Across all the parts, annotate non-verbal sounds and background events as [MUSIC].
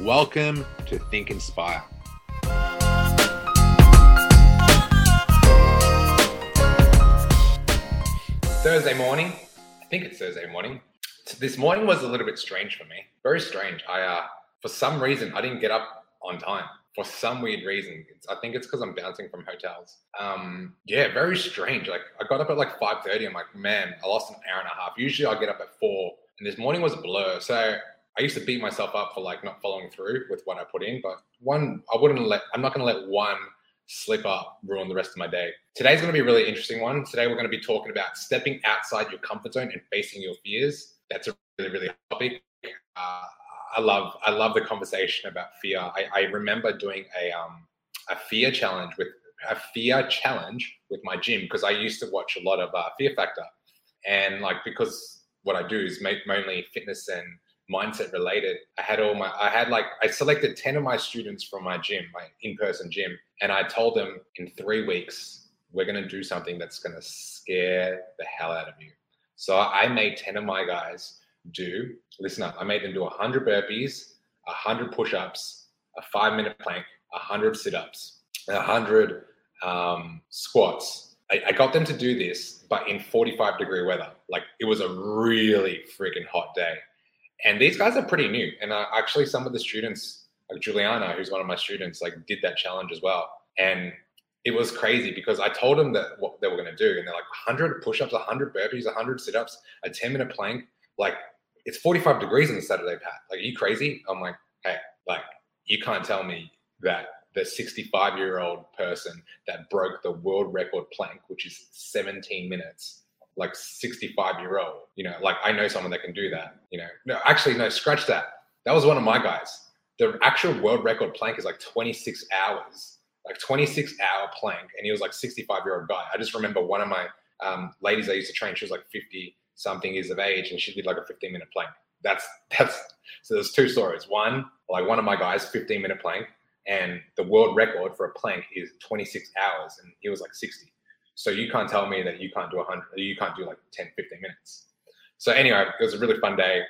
Welcome to Think Inspire. Thursday morning. I think it's Thursday morning. This morning was a little bit strange for me. Very strange. I, uh, for some reason, I didn't get up on time. For some weird reason, it's, I think it's because I'm bouncing from hotels. Um, yeah, very strange. Like I got up at like 5:30. I'm like, man, I lost an hour and a half. Usually I get up at four, and this morning was a blur. So I used to beat myself up for like not following through with what I put in, but one, I wouldn't let, I'm not going to let one slip up ruin the rest of my day. Today's going to be a really interesting one. Today, we're going to be talking about stepping outside your comfort zone and facing your fears. That's a really, really topic. Uh, I love, I love the conversation about fear. I, I remember doing a, um, a fear challenge with a fear challenge with my gym because I used to watch a lot of uh, Fear Factor, and like because what I do is mainly fitness and mindset related. I had all my, I had like, I selected 10 of my students from my gym, my in person gym, and I told them in three weeks, we're going to do something that's going to scare the hell out of you. So I made 10 of my guys do, listen up, I made them do 100 burpees, 100 push ups, a five minute plank, 100 sit ups, 100 um, squats. I, I got them to do this, but in 45 degree weather. Like it was a really freaking hot day. And these guys are pretty new. And uh, actually, some of the students, like Juliana, who's one of my students, like did that challenge as well. And it was crazy because I told them that what they were going to do, and they're like 100 push-ups, 100 burpees, 100 sit-ups, a 10-minute plank. Like it's 45 degrees on the Saturday, Pat. Like, are you crazy? I'm like, hey, like you can't tell me that the 65 year old person that broke the world record plank, which is 17 minutes, like 65 year old. You know, like I know someone that can do that. You know, no, actually, no, scratch that. That was one of my guys. The actual world record plank is like 26 hours, like 26 hour plank, and he was like 65 year old guy. I just remember one of my um, ladies I used to train. She was like 50 something years of age, and she did like a 15 minute plank. That's [LAUGHS] that's so. There's two stories. One, like one of my guys, 15 minute plank, and the world record for a plank is 26 hours, and he was like 60. So you can't tell me that you can't do 100, you can't do like 10, 15 minutes. So anyway, it was a really fun day.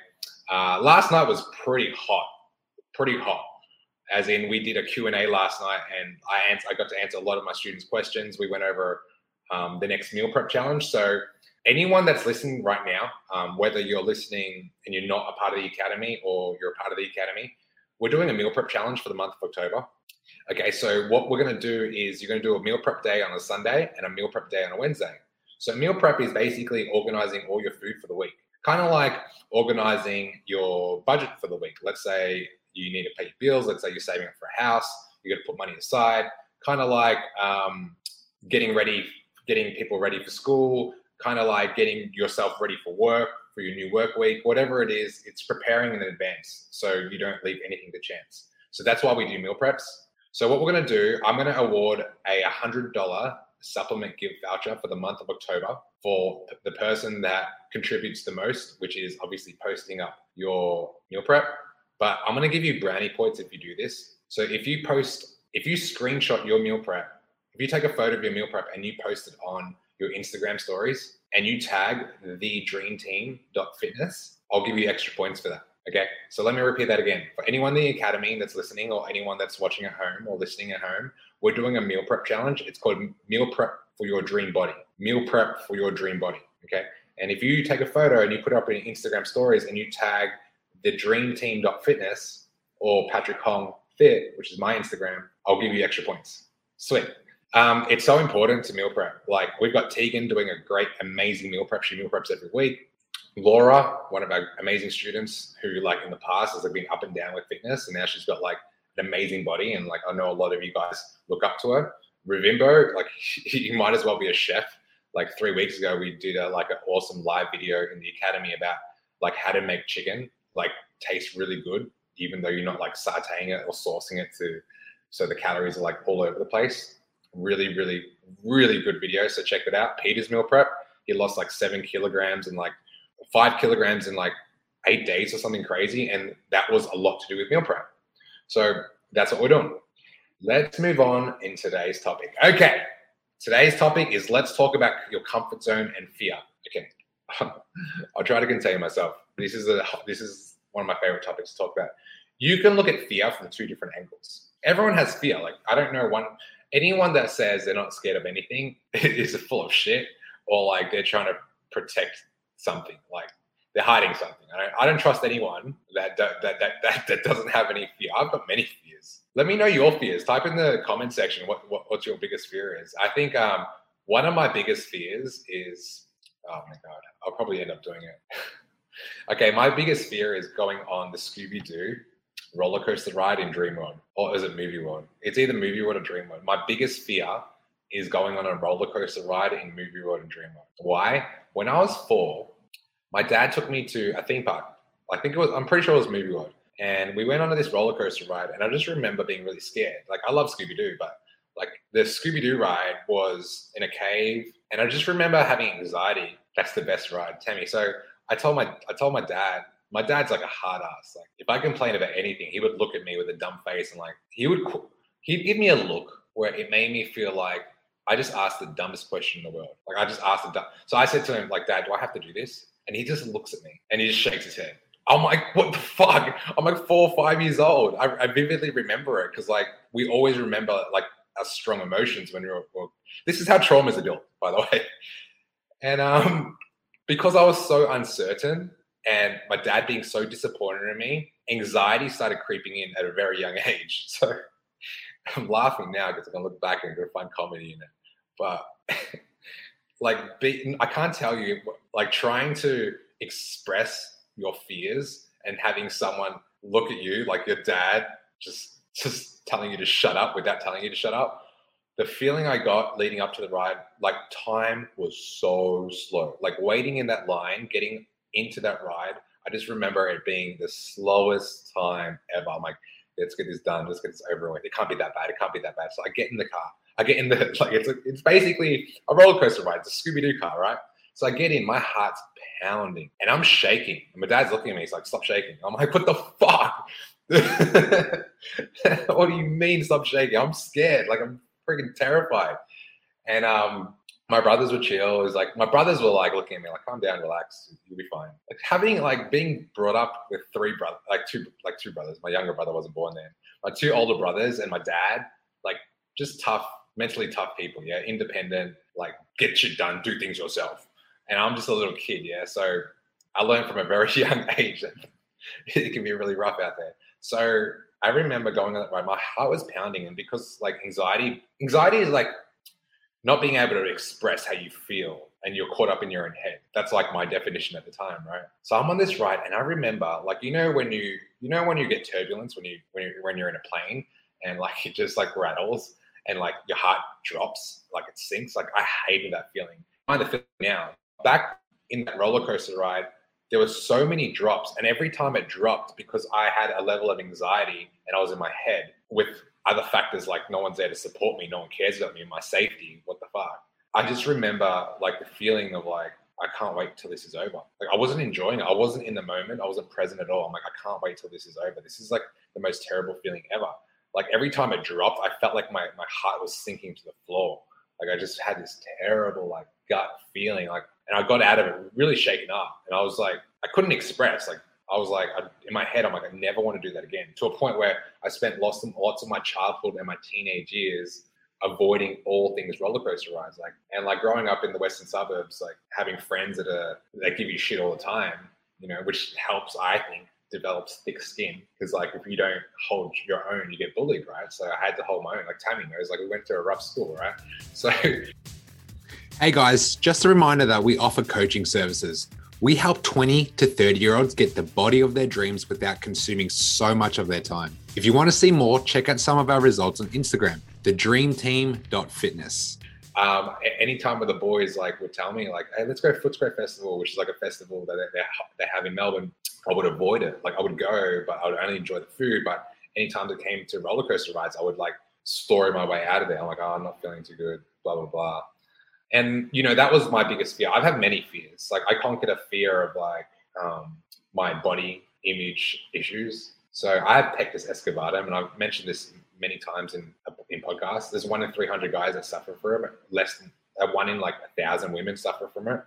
Uh, last night was pretty hot, pretty hot. As in, we did a Q&A last night and I, I got to answer a lot of my students' questions. We went over um, the next meal prep challenge. So anyone that's listening right now, um, whether you're listening and you're not a part of the academy or you're a part of the academy, we're doing a meal prep challenge for the month of October. Okay, so what we're going to do is you're going to do a meal prep day on a Sunday and a meal prep day on a Wednesday. So meal prep is basically organizing all your food for the week, kind of like organizing your budget for the week. Let's say you need to pay your bills. Let's say you're saving up for a house. You got to put money aside. Kind of like um, getting ready, getting people ready for school. Kind of like getting yourself ready for work for your new work week. Whatever it is, it's preparing in advance so you don't leave anything to chance. So that's why we do meal preps. So what we're going to do, I'm going to award a $100 supplement gift voucher for the month of October for the person that contributes the most, which is obviously posting up your meal prep. But I'm going to give you brownie points if you do this. So if you post, if you screenshot your meal prep, if you take a photo of your meal prep and you post it on your Instagram stories and you tag the dream team fitness, I'll give you extra points for that. Okay, so let me repeat that again. For anyone in the academy that's listening, or anyone that's watching at home or listening at home, we're doing a meal prep challenge. It's called Meal Prep for Your Dream Body. Meal Prep for Your Dream Body. Okay, and if you take a photo and you put it up in Instagram stories and you tag the Dream Team Fitness or Patrick Hong Fit, which is my Instagram, I'll give you extra points. Sweet. Um, it's so important to meal prep. Like we've got Tegan doing a great, amazing meal prep. She meal preps every week. Laura, one of our amazing students who like in the past has like, been up and down with fitness and now she's got like an amazing body and like I know a lot of you guys look up to her. Revimbo, like [LAUGHS] he might as well be a chef. Like three weeks ago, we did a like an awesome live video in the academy about like how to make chicken like taste really good even though you're not like sauteing it or saucing it to so the calories are like all over the place. Really, really, really good video. So check that out. Peter's meal prep. He lost like seven kilograms and like five kilograms in like eight days or something crazy. And that was a lot to do with meal prep. So that's what we're doing. Let's move on in today's topic. Okay. Today's topic is let's talk about your comfort zone and fear. Okay. [LAUGHS] I'll try to contain myself. This is a this is one of my favorite topics to talk about. You can look at fear from two different angles. Everyone has fear. Like I don't know one anyone that says they're not scared of anything [LAUGHS] is full of shit or like they're trying to protect something. Like they're hiding something. I don't, I don't trust anyone that that, that that that doesn't have any fear. I've got many fears. Let me know your fears. Type in the comment section what, what what's your biggest fear is. I think um, one of my biggest fears is oh my god, I'll probably end up doing it. [LAUGHS] okay, my biggest fear is going on the Scooby Doo roller coaster ride in Dream World, or is it Movie World? It's either Movie World or Dream World. My biggest fear is going on a roller coaster ride in Movie World and Dream World. Why? When I was four, my dad took me to a theme park. I think it was, I'm pretty sure it was Movie World. And we went on this roller coaster ride, and I just remember being really scared. Like, I love Scooby Doo, but like the Scooby Doo ride was in a cave, and I just remember having anxiety. That's the best ride, Tammy. So I told my I told my dad. My dad's like a hard ass. Like if I complained about anything, he would look at me with a dumb face and like he would he'd give me a look where it made me feel like I just asked the dumbest question in the world. Like I just asked the dumb. So I said to him like, Dad, do I have to do this? And he just looks at me and he just shakes his head. I'm like, what the fuck? I'm like four or five years old. I, I vividly remember it because like we always remember like our strong emotions when you're. Well, this is how traumas are built, by the way. And um, because I was so uncertain, and my dad being so disappointed in me, anxiety started creeping in at a very young [LAUGHS] age. So I'm laughing now because I can look back and go find comedy in it. But like, I can't tell you, like, trying to express your fears and having someone look at you like your dad just just telling you to shut up without telling you to shut up. The feeling i got leading up to the ride like time was so slow. Like waiting in that line getting into that ride i just remember it being the slowest time ever. I'm like let's get this done. Let's get this over with. It can't be that bad. It can't be that bad. So i get in the car i get in the [LAUGHS] like it's a, it's basically a roller coaster ride it's a scooby-doo car right so I get in, my heart's pounding and I'm shaking. And my dad's looking at me, he's like, stop shaking. I'm like, what the fuck? [LAUGHS] what do you mean stop shaking? I'm scared. Like I'm freaking terrified. And um my brothers were chill. It was like my brothers were like looking at me like, calm down, relax, you'll be fine. Like having like being brought up with three brothers, like two like two brothers. My younger brother wasn't born then. My two older brothers and my dad, like just tough, mentally tough people. Yeah, independent, like get shit done, do things yourself and I'm just a little kid, yeah. So I learned from a very [LAUGHS] young age that it can be really rough out there. So I remember going on that ride, my heart was pounding, and because like anxiety, anxiety is like not being able to express how you feel and you're caught up in your own head. That's like my definition at the time, right? So I'm on this ride and I remember like you know when you you know when you get turbulence when you when you when you're in a plane and like [LAUGHS] it just like rattles and like your heart drops, like it sinks. Like I hated that feeling. I find the feeling now back in that roller coaster ride, there were so many drops, and every time it dropped, because I had a level of anxiety and I was in my head with other factors like no one's there to support me, no one cares about me, my safety. What the fuck? I just remember like the feeling of like I can't wait till this is over. Like I wasn't enjoying it. I wasn't in the moment. I wasn't present at all. I'm like I can't wait till this is over. This is like the most terrible feeling ever. Like every time it dropped, I felt like my my heart was sinking to the floor. Like I just had this terrible like gut feeling like and I got out of it really shaken up. And I was like, I couldn't express. Like, I was like, I, in my head, I'm like, I never want to do that again. To a point where I spent lots of, lots of my childhood and my teenage years avoiding all things roller coaster rides. Like, and like growing up in the western suburbs, like having friends that are that give you shit all the time, you know, which helps, I think, develops thick skin because like if you don't hold your own you get bullied right so i had to hold my own like tammy knows like we went to a rough school right [LAUGHS] so Hey guys, just a reminder that we offer coaching services. We help 20 to 30 year olds get the body of their dreams without consuming so much of their time. If you want to see more, check out some of our results on Instagram, thedreamteam.fitness. um, anytime with the boys like would tell me like, hey, let's go to Footscray Festival, which is like a festival that they, they, they have in Melbourne, I would avoid it. Like I would go, but I would only enjoy the food. But anytime it came to roller coaster rides, I would like story my way out of there. I'm like, oh, I'm not feeling too good, blah blah blah. And you know that was my biggest fear. I've had many fears. Like I conquered a fear of like um, my body image issues. So I have pectus excavatum, and I've mentioned this many times in in podcasts. There's one in 300 guys that suffer from it. Less than uh, one in like a thousand women suffer from it.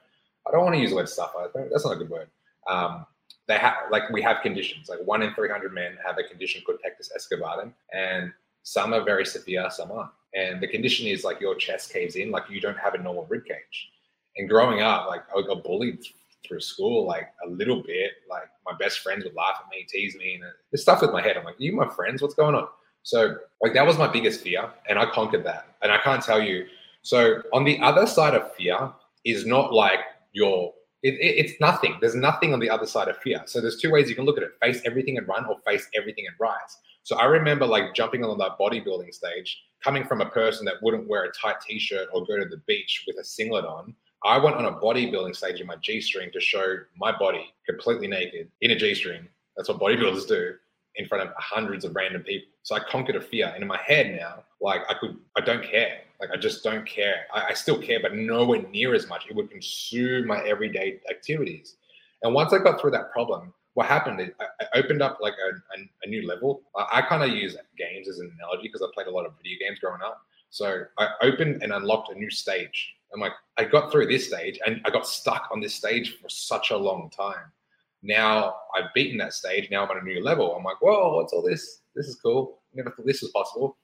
I don't want to use the word suffer. That's not a good word. Um, they have like we have conditions. Like one in 300 men have a condition called pectus excavatum, and some are very severe, some aren't. And the condition is like your chest caves in, like you don't have a normal rib cage. And growing up, like I got bullied through school, like a little bit. Like my best friends would laugh at me, tease me, and there's stuff with my head. I'm like, you my friends? What's going on? So like that was my biggest fear, and I conquered that. And I can't tell you. So on the other side of fear is not like your it, it, it's nothing. There's nothing on the other side of fear. So there's two ways you can look at it: face everything and run, or face everything and rise. So I remember like jumping on that bodybuilding stage, coming from a person that wouldn't wear a tight t-shirt or go to the beach with a singlet on. I went on a bodybuilding stage in my G-string to show my body completely naked in a G-string. That's what bodybuilders do in front of hundreds of random people. So I conquered a fear. And in my head now, like I could, I don't care. Like I just don't care. I, I still care, but nowhere near as much. It would consume my everyday activities. And once I got through that problem, what happened is I, opened up like a, a, a new level. I, I kind of use games as an analogy because I played a lot of video games growing up. So I opened and unlocked a new stage. I'm like, I got through this stage and I got stuck on this stage for such a long time. Now I've beaten that stage. Now I'm on a new level. I'm like, whoa, what's all this? This is cool. Never thought this was possible.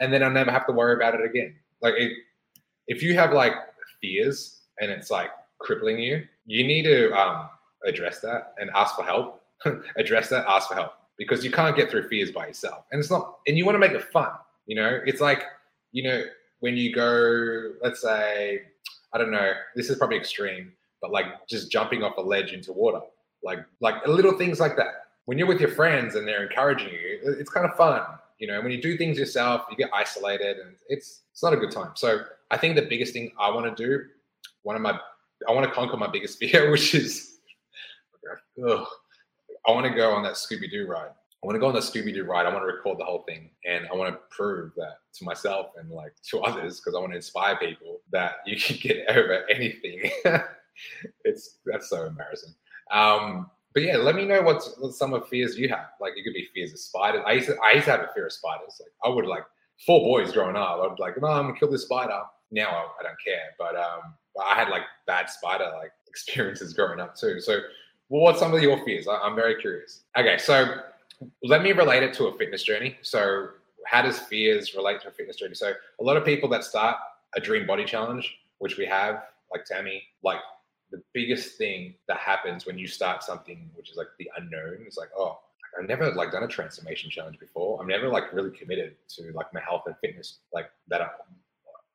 And then I'll never have to worry about it again. Like, it, if you have like fears and it's like crippling you, you need to um, address that and ask for help. [LAUGHS] address that, ask for help because you can't get through fears by yourself. And it's not, and you want to make it fun. You know, it's like, you know, when you go, let's say, I don't know, this is probably extreme, but like just jumping off a ledge into water like like little things like that. When you're with your friends and they're encouraging you, it's kind of fun. You know, when you do things yourself, you get isolated and it's it's not a good time. So I think the biggest thing I want to do, one of my I want to conquer my biggest [LAUGHS] fear, which is ugh, I want to go on that Scooby Doo ride. I want to go on the Scooby Doo ride. I want to record the whole thing, and I want to prove that to myself and like to others because I want to inspire people that you can [LAUGHS] get over anything. [LAUGHS] it's that's so embarrassing. Um, but yeah, let me know what's, what some of fears you have. Like it could be fears of spiders. I used to, I used to have a fear of spiders. Like I would like four boys growing up. I'd like, no, I'm gonna kill this spider. Now I, I don't care. But um, I had like bad spider like [LAUGHS] experiences growing up too. So well, what's some of your fears? I, I'm very curious. Okay, so let me relate it to a fitness journey. So how does fears relate to a fitness journey? So a lot of people that start a dream body challenge, which we have, like Tammy, like the biggest thing that happens when you start something which is like the unknown is like oh I've never like done a transformation challenge before. I'm never like really committed to like my health and fitness like that. I'm,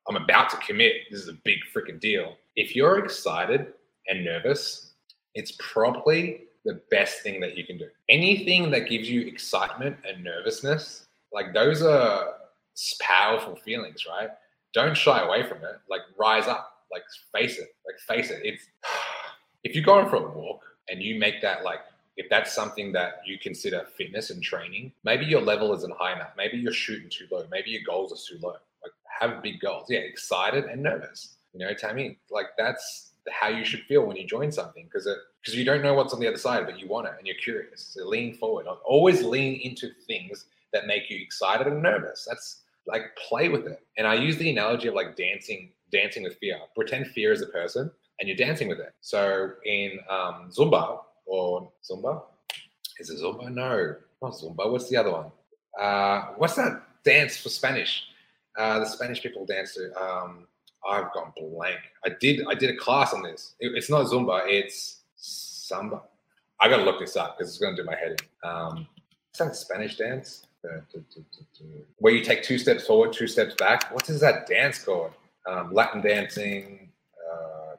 I'm about to commit. This is a big freaking deal. If you're excited and nervous, it's probably the best thing that you can do. Anything that gives you excitement and nervousness, like those are powerful feelings, right? Don't shy away from it. Like rise up like face it, like face it. It's [SIGHS] if you're going for a walk and you make that like if that's something that you consider fitness and training, maybe your level isn't high enough. Maybe you're shooting too low. Maybe your goals are too low. Like have big goals. Yeah, excited and nervous. You know, Tammy, like that's how you should feel when you join something because it because you don't know what's on the other side, but you want it and you're curious. So lean forward. Always lean into things that make you excited and nervous. That's like play with it. And I use the analogy of like dancing dancing with fear. Pretend fear is a person and you're dancing with it. So in um, Zumba or Zumba, is it Zumba? No, not Zumba. What's the other one? Uh, what's that dance for Spanish? Uh, the Spanish people dance to. Um, I've gone blank. I did I did a class on this. It, it's not Zumba. It's Samba. I gotta look this up because it's gonna do my head in. Um, is that Spanish dance? Where you take two steps forward, two steps back. What is that dance called? Um, Latin dancing, uh,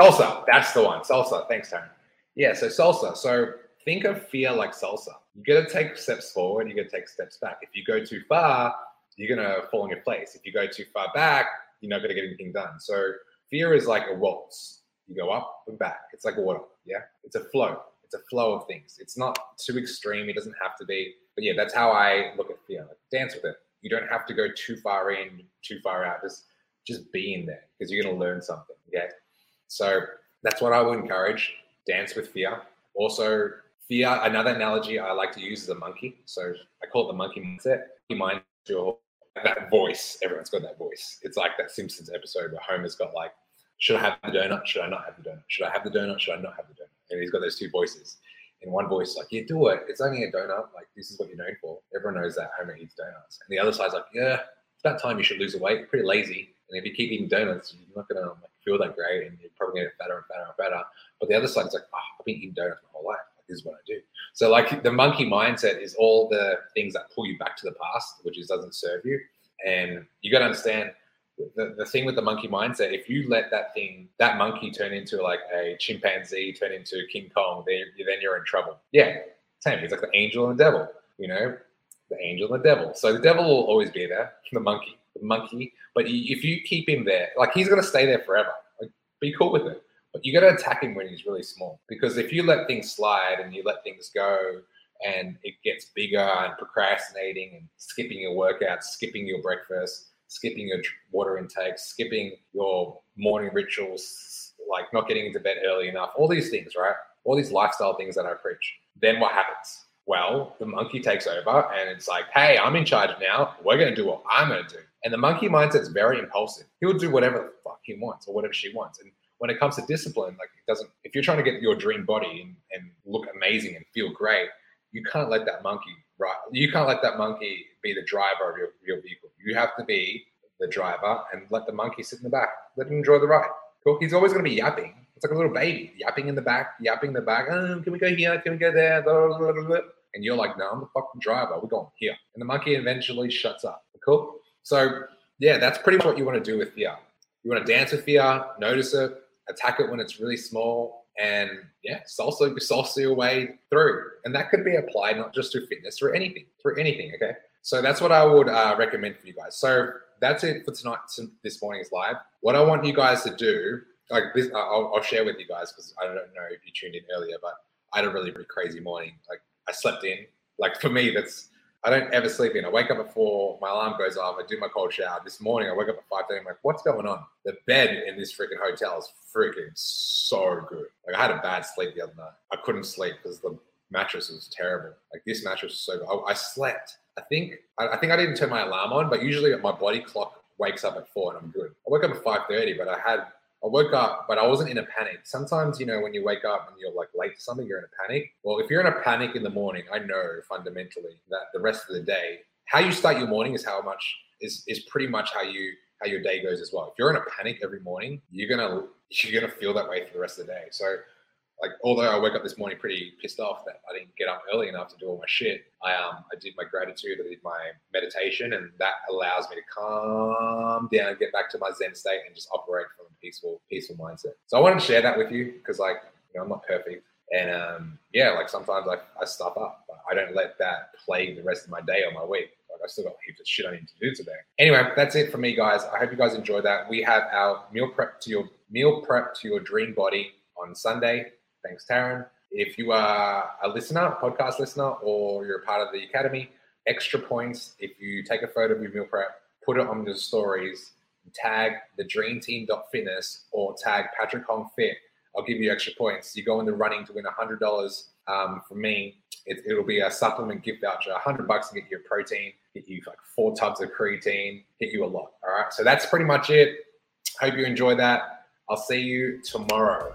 salsa. That's the one. Salsa. Thanks, Taryn. Yeah. So salsa. So think of fear like salsa. You got to take steps forward. You got to take steps back. If you go too far, you're gonna fall in your place. If you go too far back, you're not to get anything done. So fear is like a waltz. You go up and back. It's like water. Yeah. It's a flow. It's a flow of things. It's not too extreme. It doesn't have to be. But yeah, that's how I look at fear. Like dance with it. You don't have to go too far in, too far out. Just just be in there because you're going to learn something. Okay. So that's what I would encourage. Dance with fear. Also, fear. Another analogy I like to use is a monkey. So I call it the monkey mindset. Monkey mind your that voice. Everyone's got that voice. It's like that Simpsons episode where Homer's got like, should I have the donut? Should I not have the donut? Should I have the donut? Should I not have the donut? And he's got those two voices. And one voice like, yeah, do it. It's only a donut. Like this is what you're known for. Everyone knows that Homer eats donuts. And the other side's like, yeah, it's about time you should lose the weight. Pretty lazy. And if you keep eating donuts, you're not gonna like, feel that great, and you're probably gonna get fatter and fatter and fatter. But the other side is like, oh, I've been eating donuts my whole life. Like, this is what I do. So like the monkey mindset is all the things that pull you back to the past, which is doesn't serve you. And you got to understand the, the thing with the monkey mindset, if you let that thing, that monkey turn into like a chimpanzee, turn into King Kong, then, then you're in trouble. Yeah, same. It's like the angel and the devil, you know, the angel and the devil. So the devil will always be there, [LAUGHS] the monkey, the monkey. But if you keep him there, like he's going to stay there forever. Like, be cool with it. But you got to attack him when he's really small. Because if you let things slide and you let things go and it gets bigger and procrastinating and skipping your workouts, skipping your breakfast, skipping your water intake, skipping your morning rituals, like not getting into bed early enough, all these things, right? All these lifestyle things that I preach. Then what happens? Well, the monkey takes over and it's like, hey, I'm in charge now. We're going to do what I'm going to do. And the monkey mindset's very impulsive. He'll do whatever the fuck he wants or whatever she wants. And when it comes to discipline, like it doesn't, if you're trying to get your dream body and, and look amazing and feel great, you can't let that monkey right. You can't let that monkey be the driver of your, your vehicle. You have to be the driver and let the monkey sit in the back. Let him enjoy the ride. Cool. He's always going to be yapping. It's like a little baby yapping in the back, yapping in the back. Oh, can we go here? Can we go there? And you're like, no, I'm the fucking driver. We're going here. And the monkey eventually shuts up. Cool. So yeah, that's pretty much what you want to do with fear. You want to dance with fear, notice it, attack it when it's really small, and yeah, salsa salsa your way through. And that could be applied not just to fitness, for anything, for anything. Okay, so that's what I would uh, recommend for you guys. So that's it for tonight. This morning's live. What I want you guys to do, like this, I'll, I'll share with you guys because I don't know if you tuned in earlier, but I had a really, really crazy morning. Like I slept in. Like for me, that's I don't ever sleep in. I wake up at four, my alarm goes off, I do my cold shower. This morning I wake up at five thirty. I'm like, what's going on? The bed in this freaking hotel is freaking so good. Like I had a bad sleep the other night. I couldn't sleep because the mattress was terrible. Like this mattress was so good. I, I slept. I think I, I, think I didn't turn my alarm on, but usually my body clock wakes up at four and I'm good. I woke up at five thirty, but I had I woke up, but I wasn't in a panic. Sometimes, you know, when you wake up and you're like late to something, you're in a panic. Well, if you're in a panic in the morning, I know fundamentally that the rest of the day, how you start your morning is how much is is pretty much how you how your day goes as well. If you're in a panic every morning, you're gonna you're gonna feel that way for the rest of the day. So like although I woke up this morning pretty pissed off that I didn't get up early enough to do all my shit, I um I did my gratitude, I did my meditation, and that allows me to calm down, and get back to my Zen state, and just operate from a peaceful peaceful mindset. So I wanted to share that with you because like you know I'm not perfect, and um yeah, like sometimes I I stuff up, but I don't let that plague the rest of my day or my week. Like I still got heaps of shit I need to do today. Anyway, that's it for me, guys. I hope you guys enjoyed that. We have our meal prep to your meal prep to your dream body on Sunday. Thanks, Taryn. If you are a listener, podcast listener, or you're a part of the academy, extra points if you take a photo of your meal prep, put it on your stories, tag the dream team fitness or tag Patrick Hong Fit. I'll give you extra points. You go in the running to win hundred dollars um, from me. It, will be a supplement gift voucher, hundred bucks to get your protein, get you like four tubs of creatine, get you a lot. All right, so that's pretty much it. Hope you enjoy that. I'll see you tomorrow.